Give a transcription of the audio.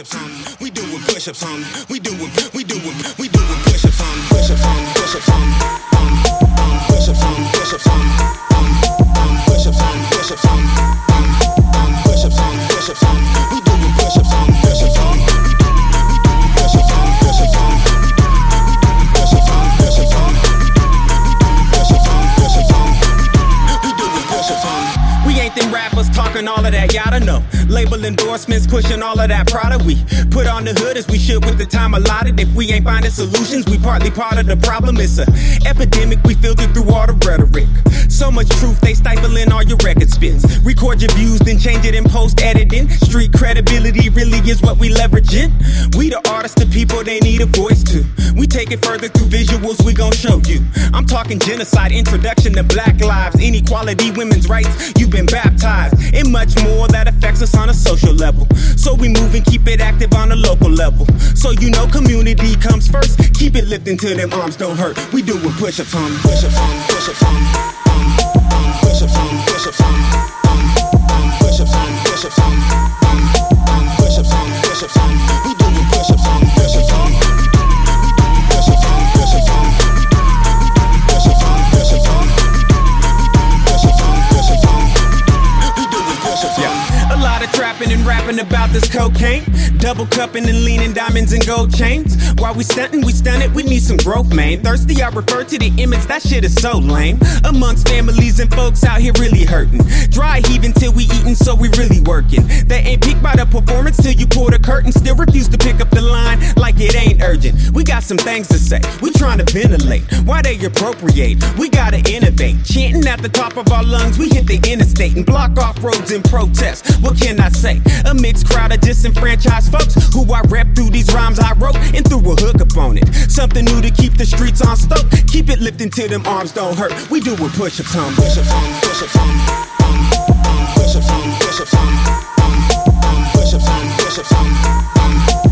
push-ups on. We doing push-ups on. We doing, we doing, we doing push-ups on. Push-ups on. Push-ups on. All of that, don't know. Label endorsements, pushing all of that product. We put on the hood as we should with the time allotted. If we ain't finding solutions, we partly part of the problem. It's a epidemic we filter through all the rhetoric. So much truth, they stifling all your record spins. Record your views, then change it in post editing. Street credibility really is what we leveraging. We the artists, the people they need a voice to. We take it further through visuals, we gon' show you. I'm talking genocide, introduction to black lives, inequality, women's rights. You've been baptized, and much more that affects us on a social level. So we move and keep it active on a local level. So you know community comes first. Keep it lifting till them arms don't hurt. We doing push-ups on, push-ups on, push-ups rapping about this cocaine. Double cupping and leaning diamonds and gold chains. While we stunting, we stun it, we need some growth, man. Thirsty, I refer to the image, that shit is so lame. Amongst families and folks out here really hurting. Dry heaving till we eating, so we really working. They ain't peaked by the performance till you pull the curtain. Still refuse to pick up the line like it ain't urgent. We got some things to say, we trying to ventilate. Why they appropriate? We gotta innovate. Chanting at the top of our lungs, we hit the interstate and block off roads in protest. What can I say? A mixed crowd of disenfranchised folks who I rep through these rhymes I wrote and threw a hook up on it. Something new to keep the streets on stoke. Keep it lifting till them arms don't hurt. We push-ups push-ups on, push-ups on, um, push-ups on, on, um, push-ups on, push-ups on, um, um, push-ups on, push-ups on. We doing push-ups on,